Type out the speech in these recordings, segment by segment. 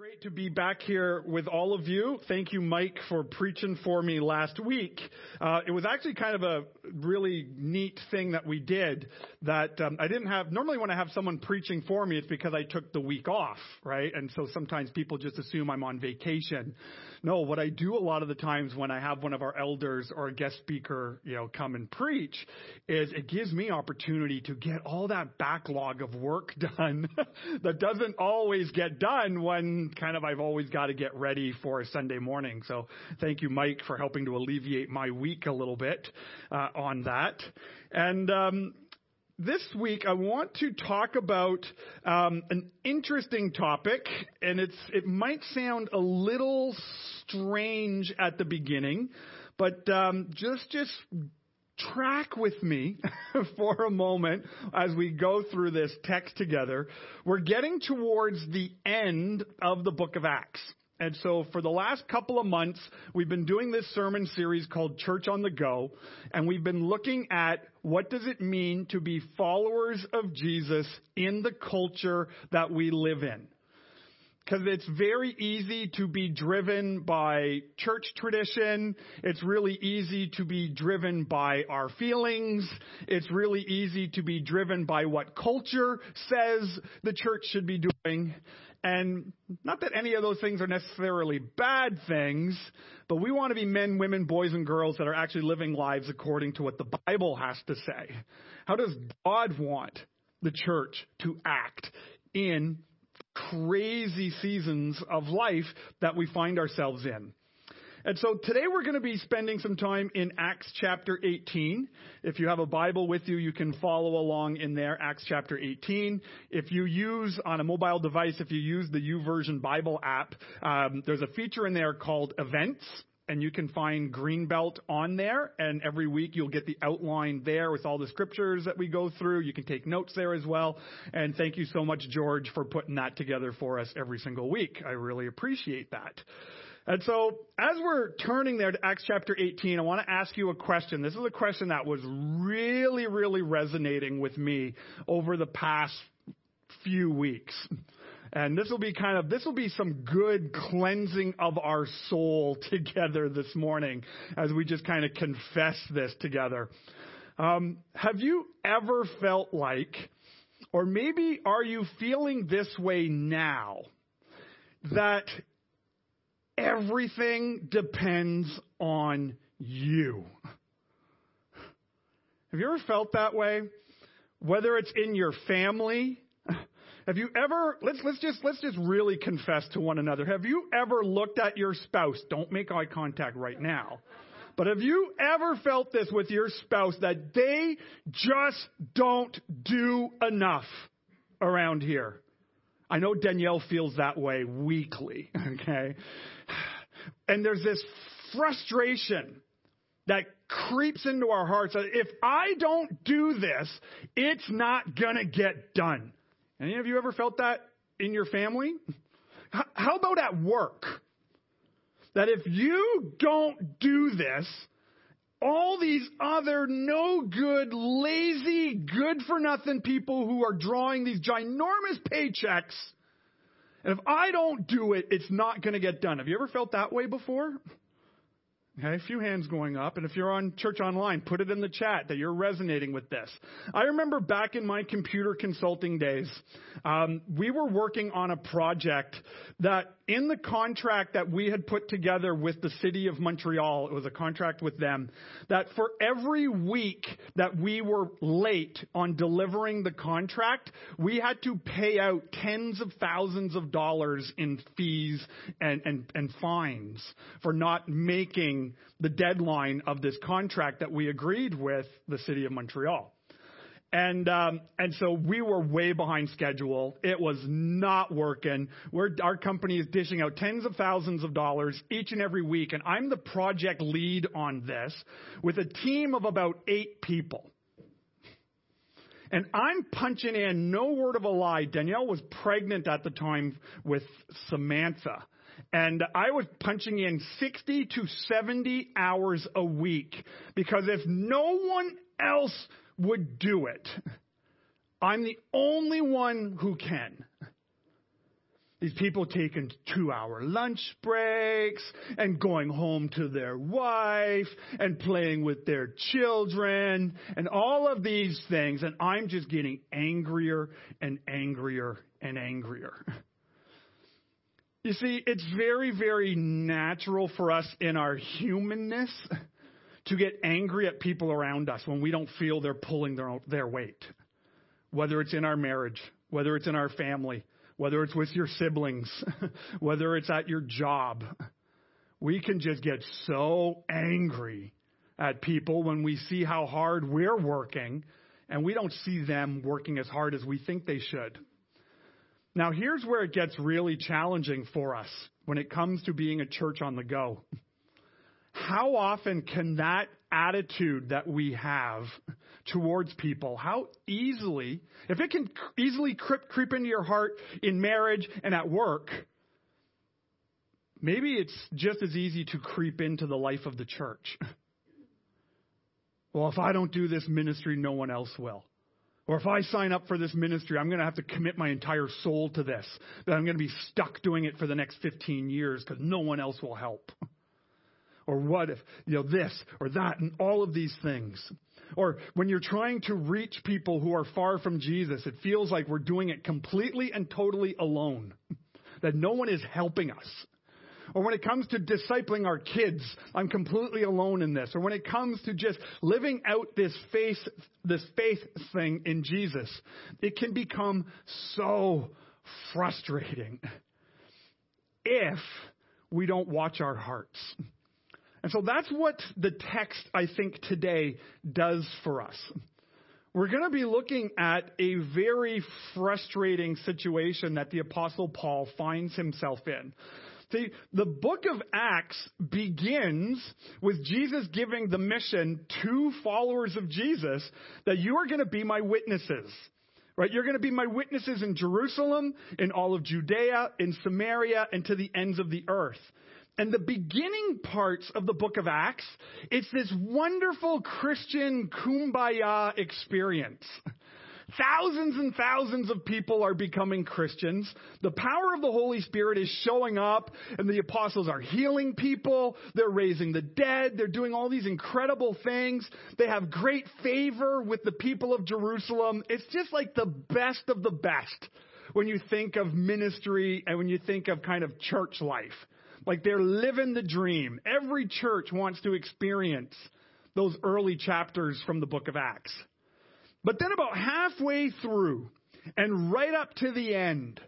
great to be back here with all of you. Thank you, Mike, for preaching for me last week. Uh, it was actually kind of a really neat thing that we did that um, I didn't have. Normally, when I have someone preaching for me, it's because I took the week off, right? And so sometimes people just assume I'm on vacation. No, what I do a lot of the times when I have one of our elders or a guest speaker, you know, come and preach is it gives me opportunity to get all that backlog of work done that doesn't always get done when kind of I've always got to get ready for a Sunday morning. So thank you, Mike, for helping to alleviate my week a little bit uh, on that. And um, this week I want to talk about um, an interesting topic, and it's it might sound a little strange at the beginning, but um, just just track with me for a moment as we go through this text together. We're getting towards the end of the book of Acts. And so for the last couple of months, we've been doing this sermon series called Church on the Go, and we've been looking at what does it mean to be followers of Jesus in the culture that we live in. Because it's very easy to be driven by church tradition. It's really easy to be driven by our feelings. It's really easy to be driven by what culture says the church should be doing. And not that any of those things are necessarily bad things, but we want to be men, women, boys, and girls that are actually living lives according to what the Bible has to say. How does God want the church to act in crazy seasons of life that we find ourselves in? And so today we're going to be spending some time in Acts chapter 18. If you have a Bible with you, you can follow along in there, Acts chapter 18. If you use on a mobile device, if you use the YouVersion Bible app, um, there's a feature in there called Events and you can find Greenbelt on there. And every week you'll get the outline there with all the scriptures that we go through. You can take notes there as well. And thank you so much, George, for putting that together for us every single week. I really appreciate that. And so, as we're turning there to Acts chapter 18, I want to ask you a question. This is a question that was really, really resonating with me over the past few weeks. And this will be kind of, this will be some good cleansing of our soul together this morning as we just kind of confess this together. Um, have you ever felt like, or maybe are you feeling this way now, that Everything depends on you. Have you ever felt that way? Whether it's in your family, have you ever let's let's just let's just really confess to one another. Have you ever looked at your spouse? Don't make eye contact right now. But have you ever felt this with your spouse that they just don't do enough around here? I know Danielle feels that way weekly, okay? And there's this frustration that creeps into our hearts if I don't do this, it's not going to get done. Any of you ever felt that in your family? How about at work? That if you don't do this, all these other no good, lazy, good for nothing people who are drawing these ginormous paychecks and if I don't do it, it's not going to get done. Have you ever felt that way before? Okay, a few hands going up. And if you're on church online, put it in the chat that you're resonating with this. I remember back in my computer consulting days, um, we were working on a project that in the contract that we had put together with the city of Montreal, it was a contract with them, that for every week that we were late on delivering the contract, we had to pay out tens of thousands of dollars in fees and, and, and fines for not making the deadline of this contract that we agreed with the city of Montreal. And um, and so we were way behind schedule. It was not working. We're, our company is dishing out tens of thousands of dollars each and every week, and I'm the project lead on this with a team of about eight people. And I'm punching in, no word of a lie. Danielle was pregnant at the time with Samantha. And I was punching in 60 to 70 hours a week because if no one else would do it, I'm the only one who can. These people taking two hour lunch breaks and going home to their wife and playing with their children and all of these things. And I'm just getting angrier and angrier and angrier. You see, it's very, very natural for us in our humanness to get angry at people around us when we don't feel they're pulling their, own, their weight. Whether it's in our marriage, whether it's in our family, whether it's with your siblings, whether it's at your job. We can just get so angry at people when we see how hard we're working and we don't see them working as hard as we think they should. Now, here's where it gets really challenging for us when it comes to being a church on the go. How often can that attitude that we have towards people, how easily, if it can easily creep, creep into your heart in marriage and at work, maybe it's just as easy to creep into the life of the church. Well, if I don't do this ministry, no one else will. Or if I sign up for this ministry, I'm going to have to commit my entire soul to this. That I'm going to be stuck doing it for the next 15 years because no one else will help. Or what if, you know, this or that and all of these things. Or when you're trying to reach people who are far from Jesus, it feels like we're doing it completely and totally alone. That no one is helping us. Or when it comes to discipling our kids, I'm completely alone in this. Or when it comes to just living out this faith, this faith thing in Jesus, it can become so frustrating if we don't watch our hearts. And so that's what the text, I think, today does for us. We're going to be looking at a very frustrating situation that the Apostle Paul finds himself in. See, the book of Acts begins with Jesus giving the mission to followers of Jesus that you are going to be my witnesses. Right? You're going to be my witnesses in Jerusalem, in all of Judea, in Samaria, and to the ends of the earth. And the beginning parts of the book of Acts, it's this wonderful Christian kumbaya experience. Thousands and thousands of people are becoming Christians. The power of the Holy Spirit is showing up, and the apostles are healing people. They're raising the dead. They're doing all these incredible things. They have great favor with the people of Jerusalem. It's just like the best of the best when you think of ministry and when you think of kind of church life. Like they're living the dream. Every church wants to experience those early chapters from the book of Acts. But then about halfway through and right up to the end,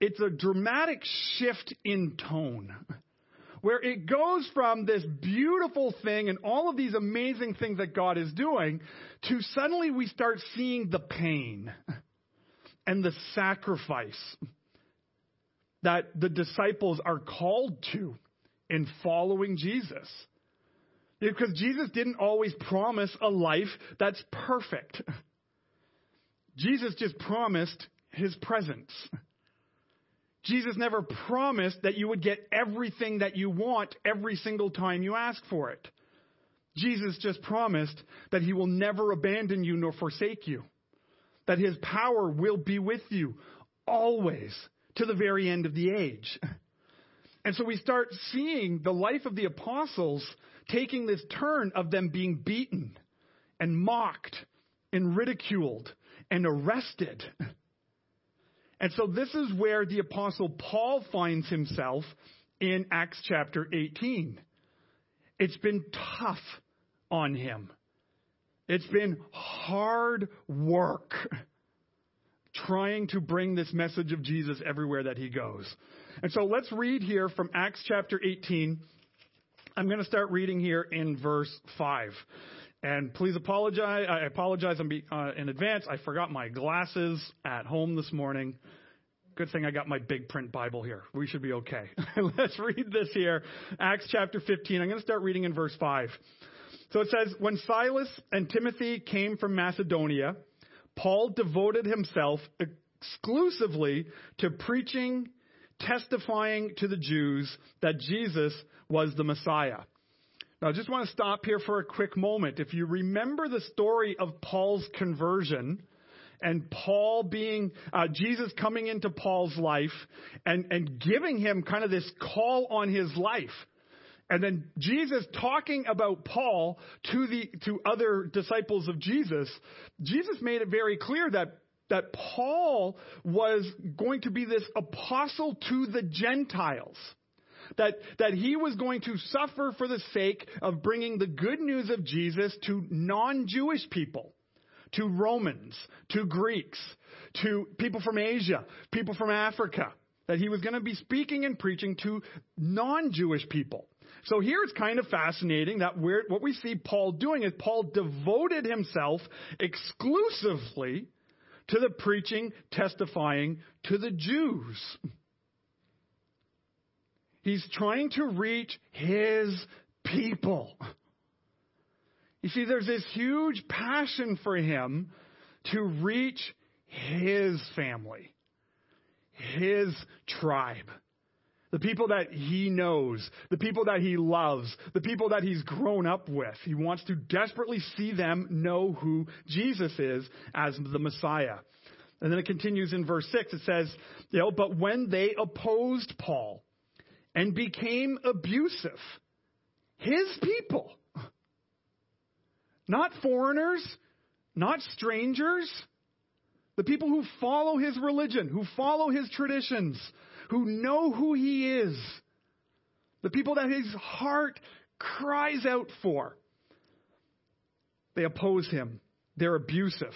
it's a dramatic shift in tone where it goes from this beautiful thing and all of these amazing things that God is doing to suddenly we start seeing the pain and the sacrifice that the disciples are called to in following Jesus. Because Jesus didn't always promise a life that's perfect. Jesus just promised his presence. Jesus never promised that you would get everything that you want every single time you ask for it. Jesus just promised that he will never abandon you nor forsake you, that his power will be with you always to the very end of the age. And so we start seeing the life of the apostles taking this turn of them being beaten and mocked and ridiculed and arrested. And so this is where the apostle Paul finds himself in Acts chapter 18. It's been tough on him. It's been hard work trying to bring this message of Jesus everywhere that he goes. And so let's read here from Acts chapter 18. I'm going to start reading here in verse 5. And please apologize. I apologize uh, in advance. I forgot my glasses at home this morning. Good thing I got my big print Bible here. We should be okay. Let's read this here. Acts chapter 15. I'm going to start reading in verse 5. So it says, When Silas and Timothy came from Macedonia, Paul devoted himself exclusively to preaching, testifying to the Jews that Jesus was the Messiah. Now, I just want to stop here for a quick moment. If you remember the story of Paul's conversion, and Paul being, uh, Jesus coming into Paul's life and, and giving him kind of this call on his life. And then Jesus talking about Paul to the, to other disciples of Jesus, Jesus made it very clear that that Paul was going to be this apostle to the Gentiles. That, that he was going to suffer for the sake of bringing the good news of Jesus to non Jewish people, to Romans, to Greeks, to people from Asia, people from Africa. That he was going to be speaking and preaching to non Jewish people. So here it's kind of fascinating that what we see Paul doing is Paul devoted himself exclusively to the preaching, testifying to the Jews. He's trying to reach his people. You see, there's this huge passion for him to reach his family, his tribe the people that he knows, the people that he loves, the people that he's grown up with. He wants to desperately see them know who Jesus is as the Messiah. And then it continues in verse 6. It says, you know, but when they opposed Paul and became abusive, his people, not foreigners, not strangers, the people who follow his religion, who follow his traditions, who know who he is, the people that his heart cries out for. They oppose him. They're abusive.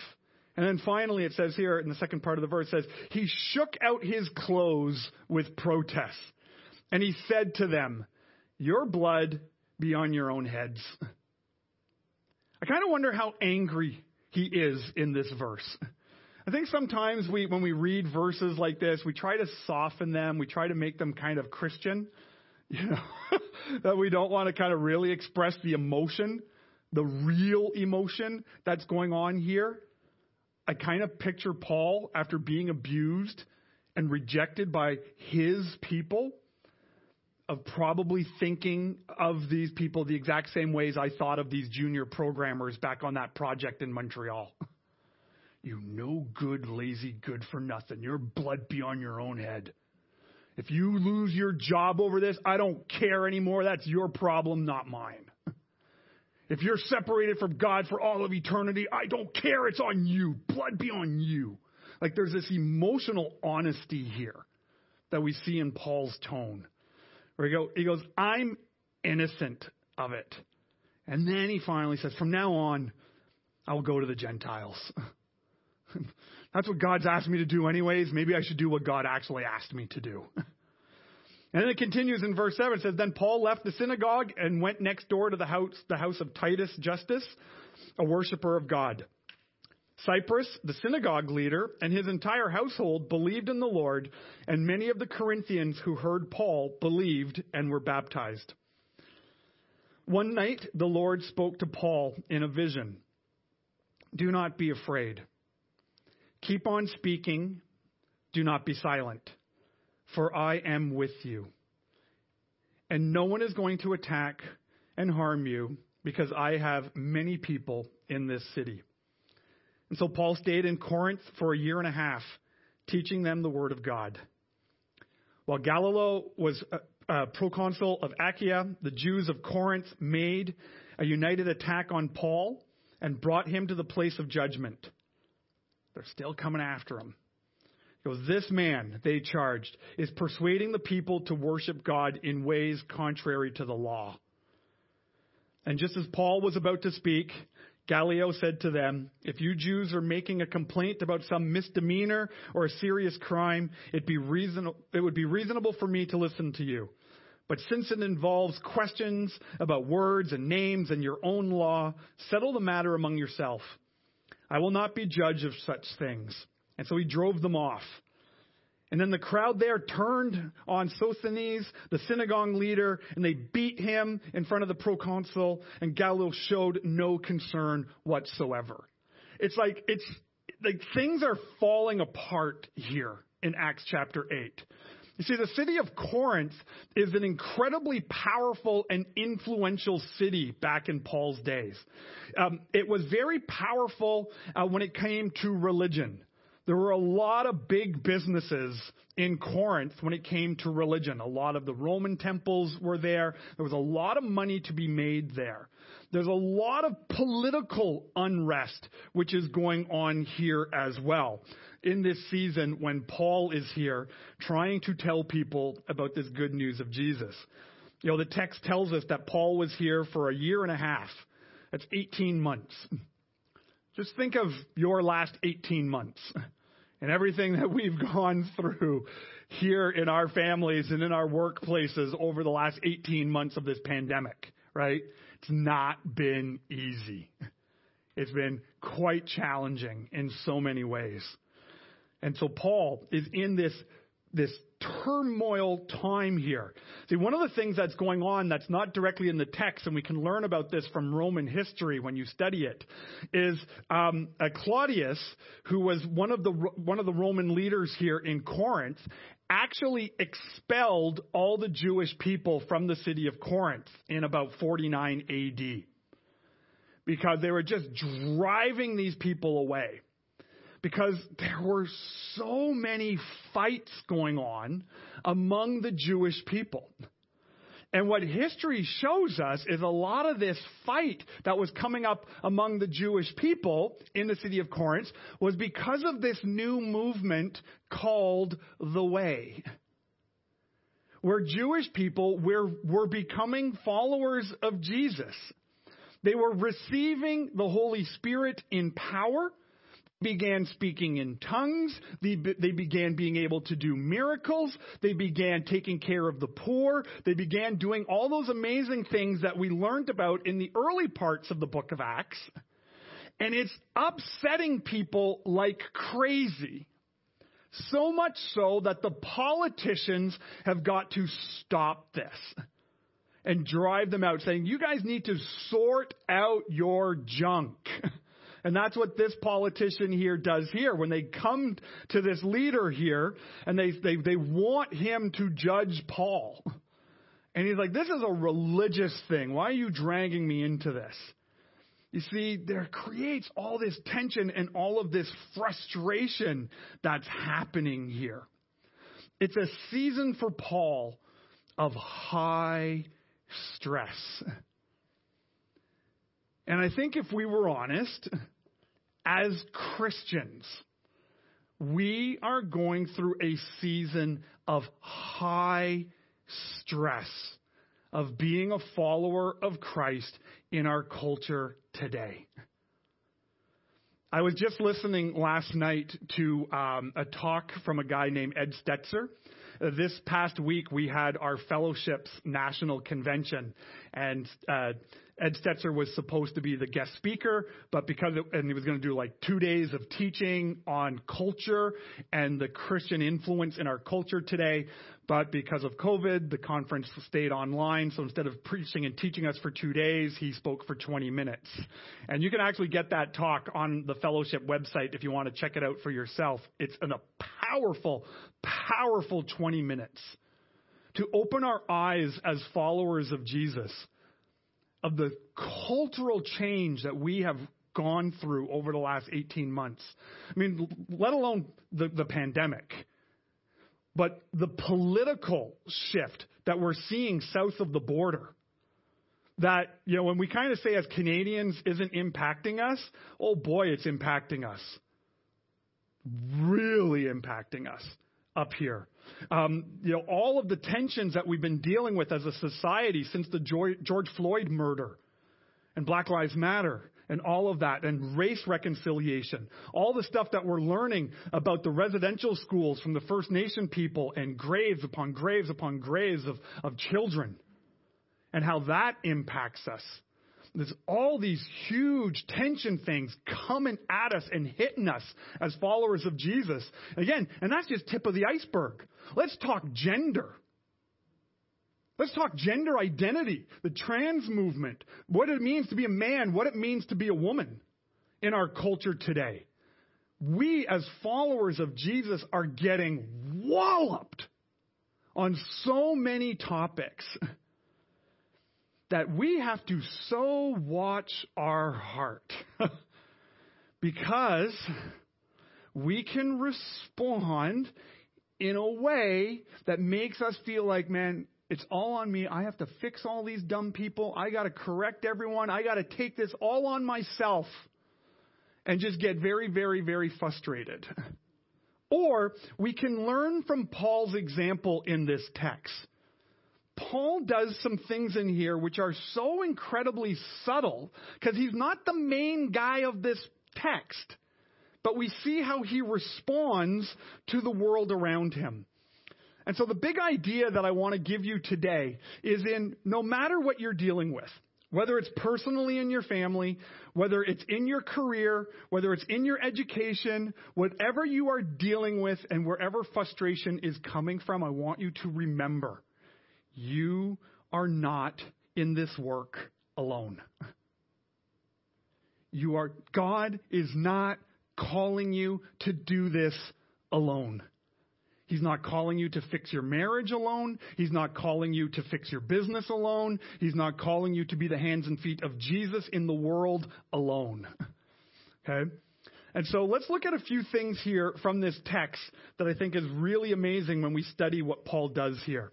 And then finally, it says here in the second part of the verse, says, He shook out his clothes with protest. And he said to them, Your blood be on your own heads. I kind of wonder how angry he is in this verse. I think sometimes we, when we read verses like this, we try to soften them. We try to make them kind of Christian. You know, that we don't want to kind of really express the emotion, the real emotion that's going on here. I kind of picture Paul after being abused and rejected by his people of probably thinking of these people the exact same ways I thought of these junior programmers back on that project in Montreal. You no good, lazy, good for nothing. Your blood be on your own head. If you lose your job over this, I don't care anymore. That's your problem, not mine. If you're separated from God for all of eternity, I don't care. It's on you. Blood be on you. Like there's this emotional honesty here that we see in Paul's tone. Where he, go, he goes, I'm innocent of it. And then he finally says, From now on, I'll go to the Gentiles. That's what God's asked me to do, anyways. Maybe I should do what God actually asked me to do. And then it continues in verse 7. It says, Then Paul left the synagogue and went next door to the house, the house of Titus Justus, a worshiper of God. Crispus, the synagogue leader, and his entire household believed in the Lord, and many of the Corinthians who heard Paul believed and were baptized. One night, the Lord spoke to Paul in a vision Do not be afraid. Keep on speaking. Do not be silent, for I am with you. And no one is going to attack and harm you because I have many people in this city. And so Paul stayed in Corinth for a year and a half, teaching them the word of God. While Gallio was proconsul of Achaia, the Jews of Corinth made a united attack on Paul and brought him to the place of judgment. They're still coming after him. He goes, This man, they charged, is persuading the people to worship God in ways contrary to the law. And just as Paul was about to speak, Gallio said to them, If you Jews are making a complaint about some misdemeanor or a serious crime, it, be reason- it would be reasonable for me to listen to you. But since it involves questions about words and names and your own law, settle the matter among yourself. I will not be judge of such things. And so he drove them off. And then the crowd there turned on Sosthenes, the synagogue leader, and they beat him in front of the proconsul, and Gallio showed no concern whatsoever. It's like, it's like things are falling apart here in Acts chapter 8. You see, the city of Corinth is an incredibly powerful and influential city back in Paul's days. Um, it was very powerful uh, when it came to religion. There were a lot of big businesses in Corinth when it came to religion. A lot of the Roman temples were there. There was a lot of money to be made there. There's a lot of political unrest which is going on here as well in this season when Paul is here trying to tell people about this good news of Jesus. You know, the text tells us that Paul was here for a year and a half. That's 18 months. Just think of your last 18 months and everything that we've gone through here in our families and in our workplaces over the last 18 months of this pandemic, right? It's not been easy. It's been quite challenging in so many ways. And so Paul is in this, this turmoil time here. See, one of the things that's going on that's not directly in the text, and we can learn about this from Roman history when you study it, is um, Claudius, who was one of the one of the Roman leaders here in Corinth, actually expelled all the Jewish people from the city of Corinth in about 49 AD because they were just driving these people away because there were so many fights going on among the Jewish people. And what history shows us is a lot of this fight that was coming up among the Jewish people in the city of Corinth was because of this new movement called the Way. Where Jewish people were, were becoming followers of Jesus. They were receiving the Holy Spirit in power began speaking in tongues. They, they began being able to do miracles. They began taking care of the poor. They began doing all those amazing things that we learned about in the early parts of the book of Acts. And it's upsetting people like crazy. So much so that the politicians have got to stop this and drive them out, saying, You guys need to sort out your junk. And that's what this politician here does here. When they come to this leader here and they, they, they want him to judge Paul. And he's like, This is a religious thing. Why are you dragging me into this? You see, there creates all this tension and all of this frustration that's happening here. It's a season for Paul of high stress. And I think if we were honest, as Christians, we are going through a season of high stress of being a follower of Christ in our culture today. I was just listening last night to um, a talk from a guy named Ed Stetzer. This past week, we had our fellowship's national convention, and uh, Ed Stetzer was supposed to be the guest speaker, but because it, and he was going to do like two days of teaching on culture and the Christian influence in our culture today. But because of COVID, the conference stayed online. So instead of preaching and teaching us for two days, he spoke for 20 minutes. And you can actually get that talk on the fellowship website if you want to check it out for yourself. It's an, a powerful, powerful 20 minutes to open our eyes as followers of Jesus of the cultural change that we have gone through over the last 18 months. I mean, let alone the, the pandemic, but the political shift that we're seeing south of the border. That, you know, when we kind of say as Canadians isn't impacting us, oh boy, it's impacting us. Really impacting us up here. Um, you know, all of the tensions that we've been dealing with as a society since the George Floyd murder and Black Lives Matter and all of that and race reconciliation, all the stuff that we're learning about the residential schools from the First Nation people and graves upon graves upon graves of, of children and how that impacts us. There's all these huge tension things coming at us and hitting us as followers of Jesus. Again, and that's just tip of the iceberg. Let's talk gender. Let's talk gender identity, the trans movement, what it means to be a man, what it means to be a woman in our culture today. We, as followers of Jesus, are getting walloped on so many topics that we have to so watch our heart because we can respond in a way that makes us feel like, man, it's all on me. I have to fix all these dumb people. I got to correct everyone. I got to take this all on myself and just get very, very, very frustrated. Or we can learn from Paul's example in this text. Paul does some things in here which are so incredibly subtle because he's not the main guy of this text, but we see how he responds to the world around him. And so the big idea that I want to give you today is in no matter what you're dealing with, whether it's personally in your family, whether it's in your career, whether it's in your education, whatever you are dealing with and wherever frustration is coming from, I want you to remember you are not in this work alone. You are, God is not calling you to do this alone. He's not calling you to fix your marriage alone. He's not calling you to fix your business alone. He's not calling you to be the hands and feet of Jesus in the world alone. Okay? And so let's look at a few things here from this text that I think is really amazing when we study what Paul does here.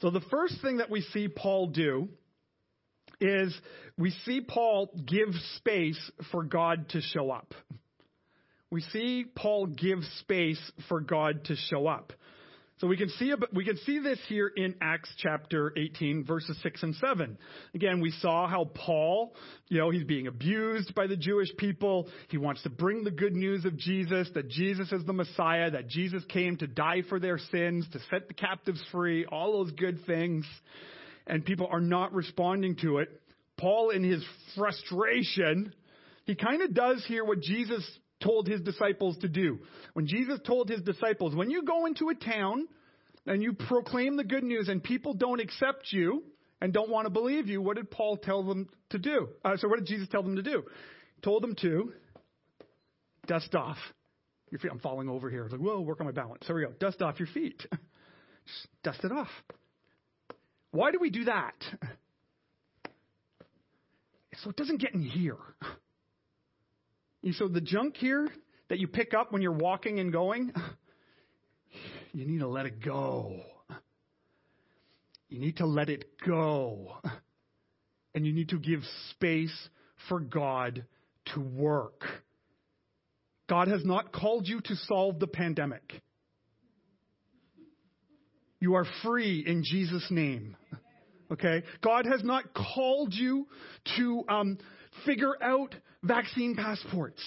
So the first thing that we see Paul do is we see Paul give space for God to show up we see Paul give space for God to show up. So we can see we can see this here in Acts chapter 18 verses 6 and 7. Again, we saw how Paul, you know, he's being abused by the Jewish people. He wants to bring the good news of Jesus, that Jesus is the Messiah, that Jesus came to die for their sins, to set the captives free, all those good things. And people are not responding to it. Paul in his frustration, he kind of does here what Jesus told his disciples to do. When Jesus told his disciples, when you go into a town and you proclaim the good news and people don't accept you and don't want to believe you, what did Paul tell them to do? Uh, so what did Jesus tell them to do? He told them to dust off your feet. I'm falling over here. I was like, whoa, work on my balance. There we go. Dust off your feet. Just dust it off. Why do we do that? So it doesn't get in here. So the junk here that you pick up when you're walking and going, you need to let it go. You need to let it go. And you need to give space for God to work. God has not called you to solve the pandemic. You are free in Jesus' name. Okay? God has not called you to um, figure out vaccine passports.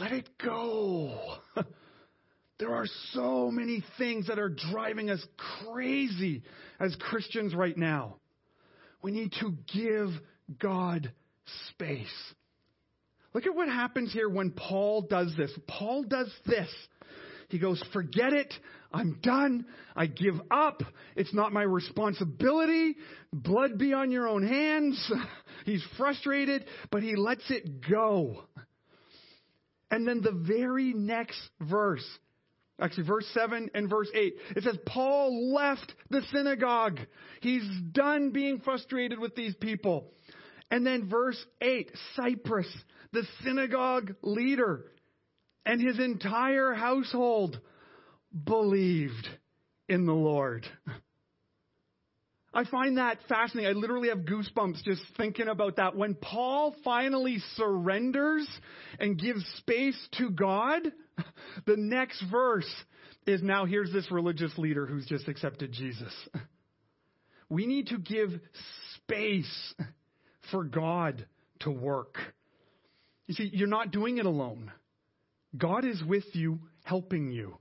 Let it go. There are so many things that are driving us crazy as Christians right now. We need to give God space. Look at what happens here when Paul does this. Paul does this. He goes, Forget it. I'm done. I give up. It's not my responsibility. Blood be on your own hands. He's frustrated, but he lets it go. And then the very next verse, actually verse 7 and verse 8, it says, Paul left the synagogue. He's done being frustrated with these people. And then verse 8, Crispus, the synagogue leader, and his entire household believed in the Lord. I find that fascinating. I literally have goosebumps just thinking about that. When Paul finally surrenders and gives space to God, the next verse is now here's this religious leader who's just accepted Jesus. We need to give space for God to work. You see, you're not doing it alone. God is with you, helping you.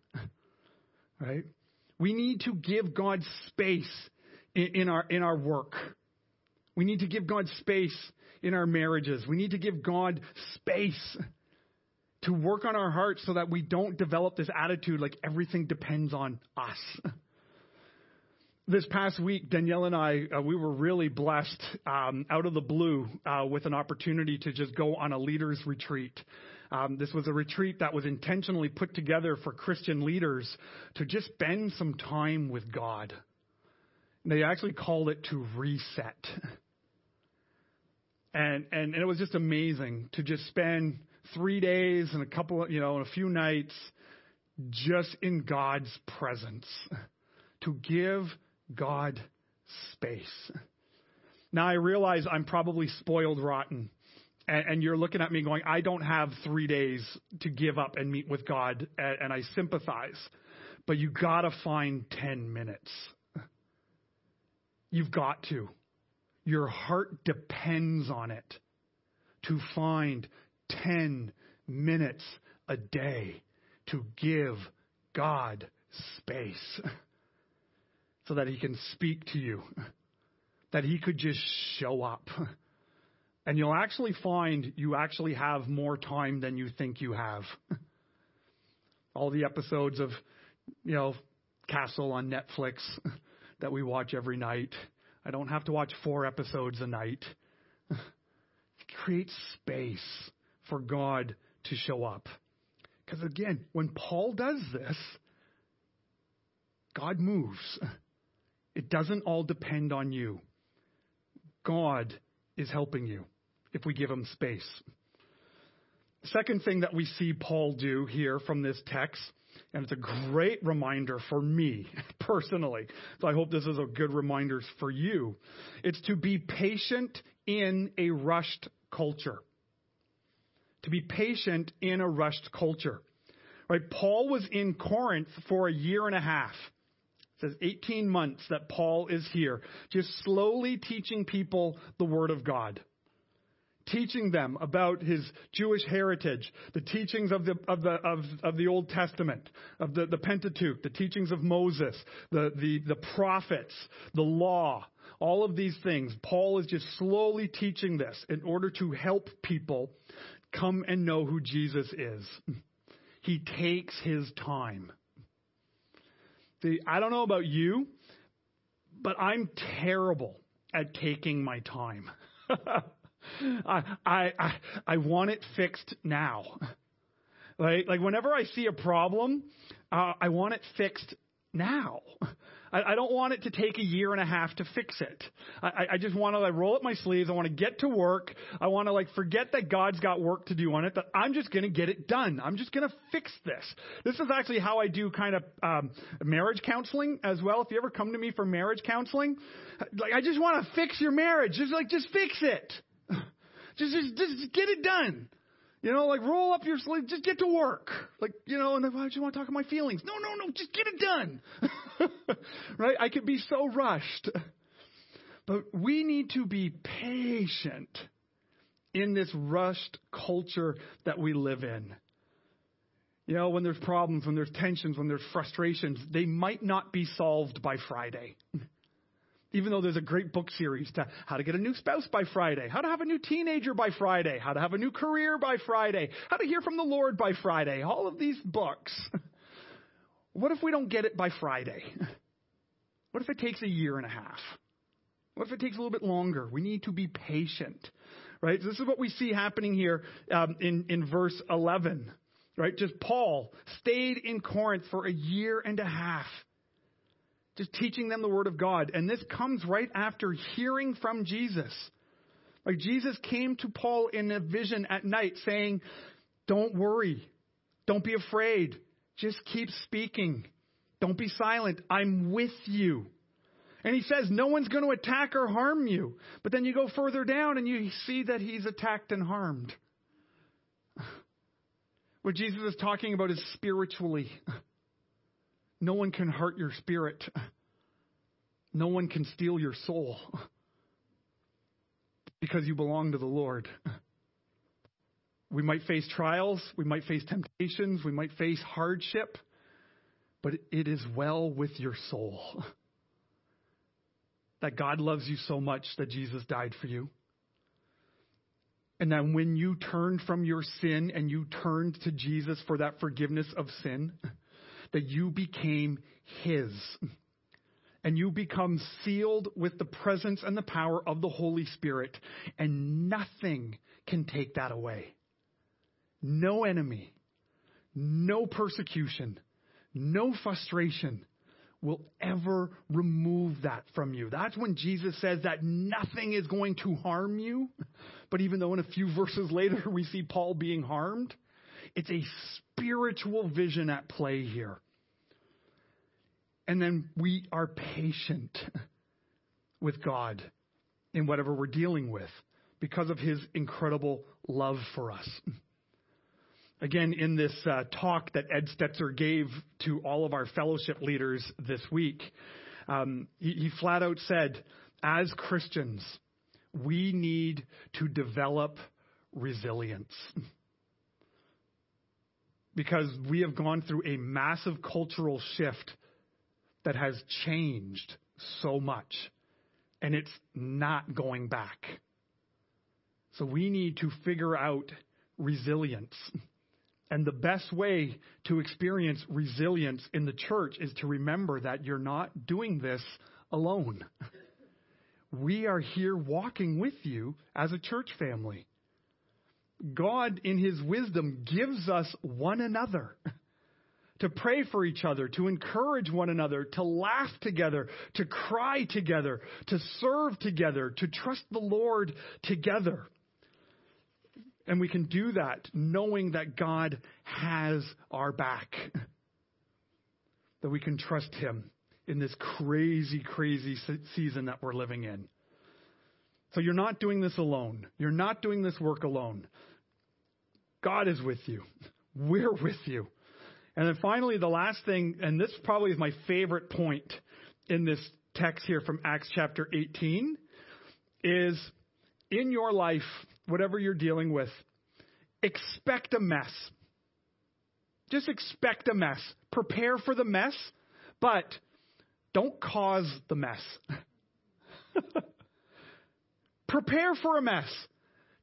Right? We need to give God space in, in, our, in our work. We need to give God space in our marriages. We need to give God space to work on our hearts so that we don't develop this attitude like everything depends on us. this past week, Danielle and I, uh, we were really blessed um, out of the blue uh, with an opportunity to just go on a leaders retreat. Um, this was a retreat that was intentionally put together for Christian leaders to just spend some time with God. They actually called it to reset. And, and, and it was just amazing to just spend three days and a couple, you know, and a few nights just in God's presence to give God space. Now I realize I'm probably spoiled rotten. And, and, you're looking at me going, I don't have three days to give up and meet with God, and, and I sympathize. But you gotta find 10 minutes. You've got to. Your heart depends on it to find 10 minutes a day to give God space so that He can speak to you, that He could just show up. And you'll actually find you actually have more time than you think you have. All the episodes of, you know, Castle on Netflix that we watch every night. I don't have to watch four episodes a night. Create space for God to show up. Because again, when Paul does this, God moves. It doesn't all depend on you. God is helping you if we give him space. Second thing that we see Paul do here from this text, and it's a great reminder for me personally, so I hope this is a good reminder for you, it's to be patient in a rushed culture to be patient in a rushed culture. Right? Paul was in Corinth for a year and a half. Says 18 months that Paul is here, just slowly teaching people the Word of God. Teaching them about his Jewish heritage, the teachings of the, of the, of, of the Old Testament, of the, the Pentateuch, the teachings of Moses, the, the, the prophets, the law, all of these things. Paul is just slowly teaching this in order to help people come and know who Jesus is. He takes his time. I don't know about you, but I'm terrible at taking my time. I, I, I, I want it fixed now. Like, like whenever I see a problem, uh, I want it fixed now. I, I don't want it to take a year and a half to fix it. I, I just want to like roll up my sleeves. I want to get to work. I want to like forget that God's got work to do on it. That I'm just going to get it done. I'm just going to fix this. This is actually how I do kind of um, marriage counseling as well. If you ever come to me for marriage counseling, like I just want to fix your marriage. Just like just fix it. Just just just get it done. You know, like roll up your sleeve, just get to work. Like, you know, and I just want to talk about my feelings. No, no, no, just get it done. right? I could be so rushed. But we need to be patient in this rushed culture that we live in. You know, when there's problems, when there's tensions, when there's frustrations, they might not be solved by Friday. Even though there's a great book series to how to get a new spouse by Friday, how to have a new teenager by Friday, how to have a new career by Friday, how to hear from the Lord by Friday, all of these books. What if we don't get it by Friday? What if it takes a year and a half? What if it takes a little bit longer? We need to be patient, right? So this is what we see happening here um, in, in verse 11, right? Just Paul stayed in Corinth for a year and a half just teaching them the Word of God. And this comes right after hearing from Jesus. Like Jesus came to Paul in a vision at night saying, Don't worry. Don't be afraid. Just keep speaking. Don't be silent. I'm with you. And he says, No one's going to attack or harm you. But then you go further down and you see that he's attacked and harmed. What Jesus is talking about is spiritually. No one can hurt your spirit. No one can steal your soul because you belong to the Lord. We might face trials, we might face temptations, we might face hardship, but it is well with your soul. That God loves you so much that Jesus died for you. And that when you turned from your sin and you turned to Jesus for that forgiveness of sin, that you became His. And you become sealed with the presence and the power of the Holy Spirit, and nothing can take that away. no enemy, no persecution, no frustration will ever remove that from you. That's when Jesus says that nothing is going to harm you. But even though in a few verses later we see Paul being harmed, it's a spiritual vision at play here. And then we are patient with God in whatever we're dealing with because of his incredible love for us. Again, in this uh, talk that Ed Stetzer gave to all of our fellowship leaders this week, um, he, he flat out said, as Christians, we need to develop resilience. because we have gone through a massive cultural shift that has changed so much, and it's not going back. So we need to figure out resilience. And the best way to experience resilience in the church is to remember that you're not doing this alone. We are here walking with you as a church family. God, in His wisdom, gives us one another to pray for each other, to encourage one another, to laugh together, to cry together, to serve together, to trust the Lord together. And we can do that knowing that God has our back. That we can trust Him in this crazy, crazy season that we're living in. So you're not doing this alone. You're not doing this work alone. God is with you. We're with you. And then finally, the last thing, and this probably is my favorite point in this text here from Acts chapter 18, is in your life, whatever you're dealing with, expect a mess. Just expect a mess. Prepare for the mess, but don't cause the mess. Prepare for a mess.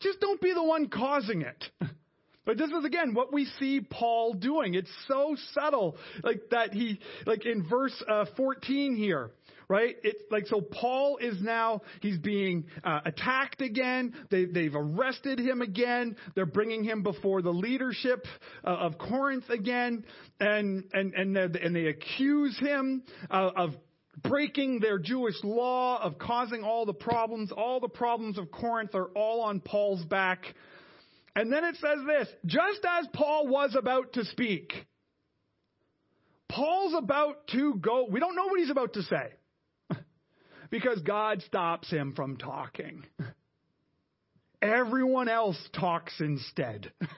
Just don't be the one causing it. But this is again what we see Paul doing. It's so subtle, like that he, like in verse uh, 14 here, right? It's like so Paul is now he's being uh, attacked again. They, they've arrested him again. They're bringing him before the leadership uh, of Corinth again, and and and and they accuse him uh, of breaking their Jewish law, of causing all the problems. All the problems of Corinth are all on Paul's back. And then it says this just as Paul was about to speak, Paul's about to go. We don't know what he's about to say because God stops him from talking. Everyone else talks instead.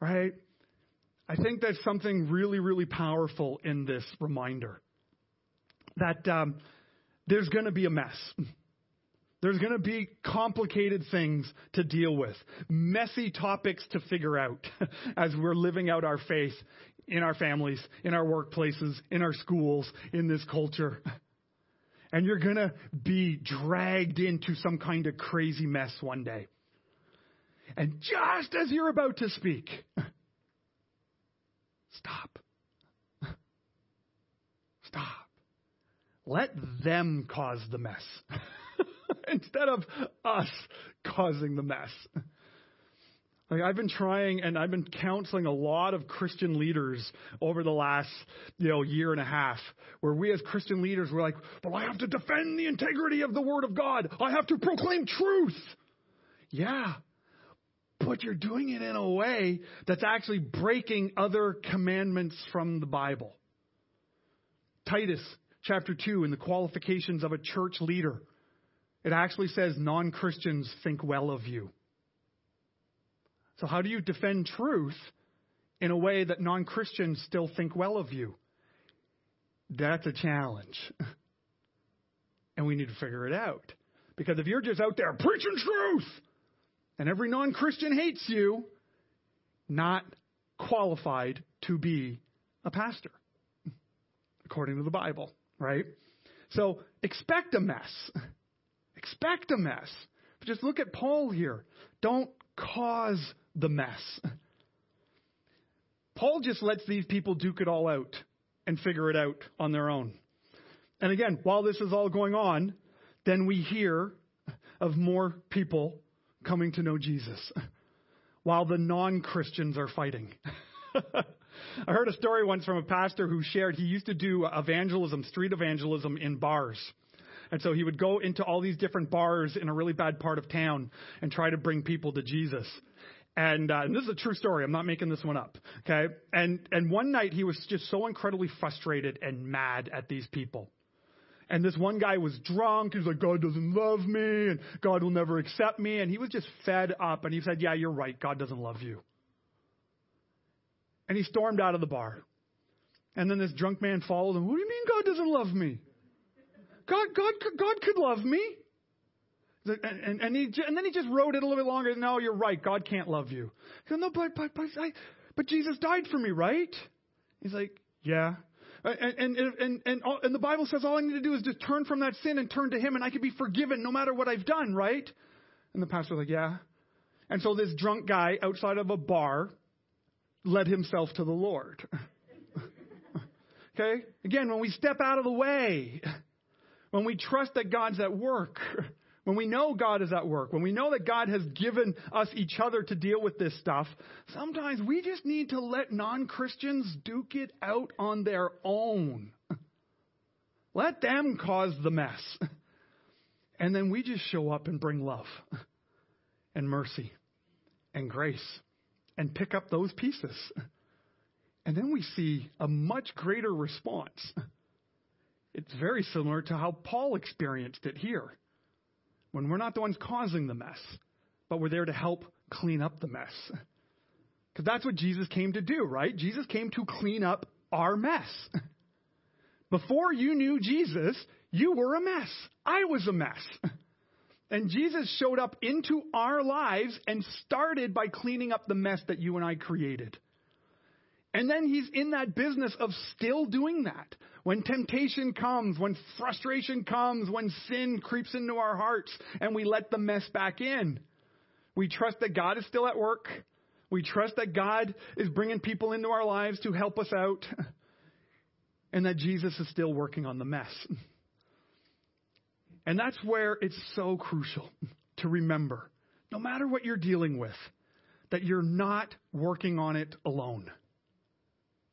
right? I think there's something really, really powerful in this reminder that um, there's going to be a mess. There's going to be complicated things to deal with, messy topics to figure out as we're living out our faith in our families, in our workplaces, in our schools, in this culture. And you're going to be dragged into some kind of crazy mess one day. And just as you're about to speak, stop. Stop. Let them cause the mess. instead of us causing the mess. Like I've been trying and I've been counseling a lot of Christian leaders over the last, you know, year and a half, where we as Christian leaders were like, well, I have to defend the integrity of the Word of God. I have to proclaim truth. Yeah. But you're doing it in a way that's actually breaking other commandments from the Bible. Titus chapter 2 in the qualifications of a church leader. It actually says non Christians think well of you. So, how do you defend truth in a way that non Christians still think well of you? That's a challenge. and we need to figure it out. Because if you're just out there preaching truth and every non Christian hates you, not qualified to be a pastor, according to the Bible, right? So expect a mess. Expect a mess. But just look at Paul here. Don't cause the mess. Paul just lets these people duke it all out and figure it out on their own. And again, while this is all going on, then we hear of more people coming to know Jesus. while the non Christians are fighting. I heard a story once from a pastor who shared he used to do evangelism, street evangelism in bars. And so he would go into all these different bars in a really bad part of town and try to bring people to Jesus. And, uh, and this is a true story. I'm not making this one up. Okay. And, and one night he was just so incredibly frustrated and mad at these people. And this one guy was drunk. He was like, God doesn't love me and God will never accept me. And he was just fed up. And he said, Yeah, you're right. God doesn't love you. And he stormed out of the bar. And then this drunk man followed him. What do you mean God doesn't love me? God, God, God could love me. And, and, and, he, and then he just wrote it a little bit longer. No, you're right. God can't love you. No, but, but, but, I, but Jesus died for me, right? He's like, yeah. And, and, and, and, and the Bible says all I need to do is just turn from that sin and turn to Him, and I can be forgiven no matter what I've done, right? And the pastor's like, yeah. And so this drunk guy outside of a bar led himself to the Lord. okay? Again, when we step out of the way, when we trust that God's at work, when we know God is at work, when we know that God has given us each other to deal with this stuff, sometimes we just need to let non Christians duke it out on their own. Let them cause the mess. And then we just show up and bring love and mercy and grace and pick up those pieces. And then we see a much greater response. It's very similar to how Paul experienced it here. When we're not the ones causing the mess, but we're there to help clean up the mess. Because that's what Jesus came to do, right? Jesus came to clean up our mess. Before you knew Jesus, you were a mess. I was a mess. And Jesus showed up into our lives and started by cleaning up the mess that you and I created. And then he's in that business of still doing that. When temptation comes, when frustration comes, when sin creeps into our hearts and we let the mess back in, we trust that God is still at work. We trust that God is bringing people into our lives to help us out and that Jesus is still working on the mess. And that's where it's so crucial to remember, no matter what you're dealing with, that you're not working on it alone.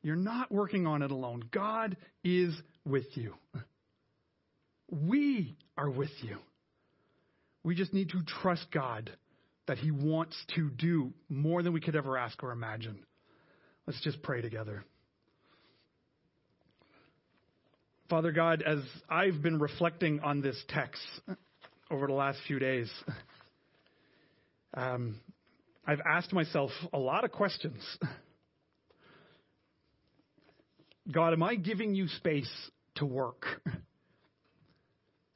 You're not working on it alone. God is with you. We are with you. We just need to trust God that He wants to do more than we could ever ask or imagine. Let's just pray together. Father God, as I've been reflecting on this text over the last few days, um, I've asked myself a lot of questions. God, am I giving you space to work?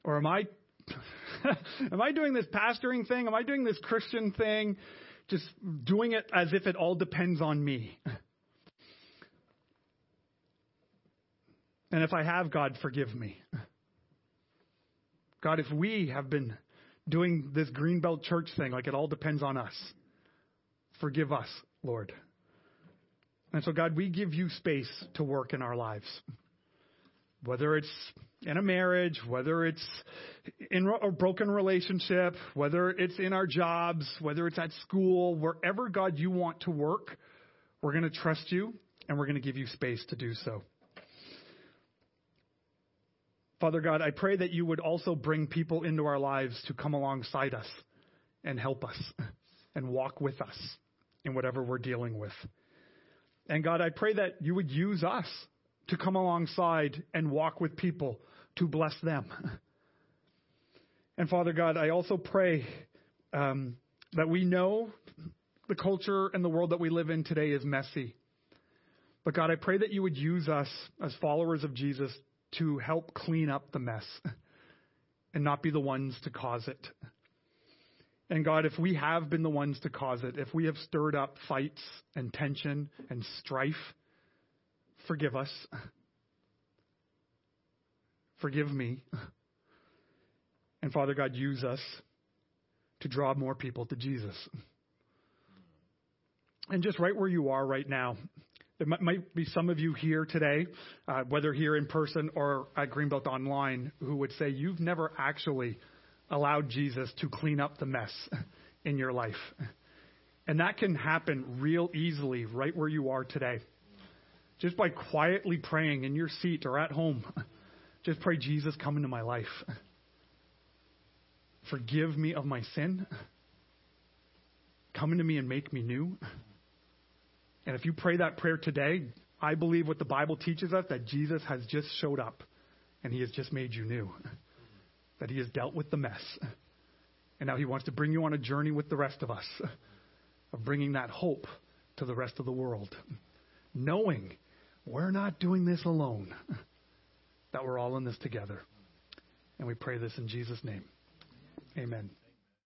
Or am I am I doing this pastoring thing? Am I doing this Christian thing? Just doing it as if it all depends on me. And if I have, God, forgive me. God, if we have been doing this Greenbelt Church thing like it all depends on us, forgive us, Lord. And so, God, we give you space to work in our lives. Whether it's in a marriage, whether it's in a broken relationship, whether it's in our jobs, whether it's at school, wherever, God, you want to work, we're going to trust you and we're going to give you space to do so. Father God, I pray that you would also bring people into our lives to come alongside us and help us and walk with us in whatever we're dealing with. And God, I pray that you would use us to come alongside and walk with people to bless them. And Father God, I also pray um, that we know the culture and the world that we live in today is messy. But God, I pray that you would use us as followers of Jesus to help clean up the mess and not be the ones to cause it. And God, if we have been the ones to cause it, if we have stirred up fights and tension and strife, forgive us. Forgive me. And Father God, use us to draw more people to Jesus. And just right where you are right now, there might be some of you here today, uh, whether here in person or at Greenbelt Online, who would say you've never actually allowed Jesus to clean up the mess in your life. And that can happen real easily right where you are today. Just by quietly praying in your seat or at home. Just pray, Jesus, come into my life. Forgive me of my sin. Come into me and make me new. And if you pray that prayer today, I believe what the Bible teaches us that Jesus has just showed up and he has just made you new. That he has dealt with the mess. And now he wants to bring you on a journey with the rest of us of bringing that hope to the rest of the world. Knowing we're not doing this alone, that we're all in this together. And we pray this in Jesus' name. Amen.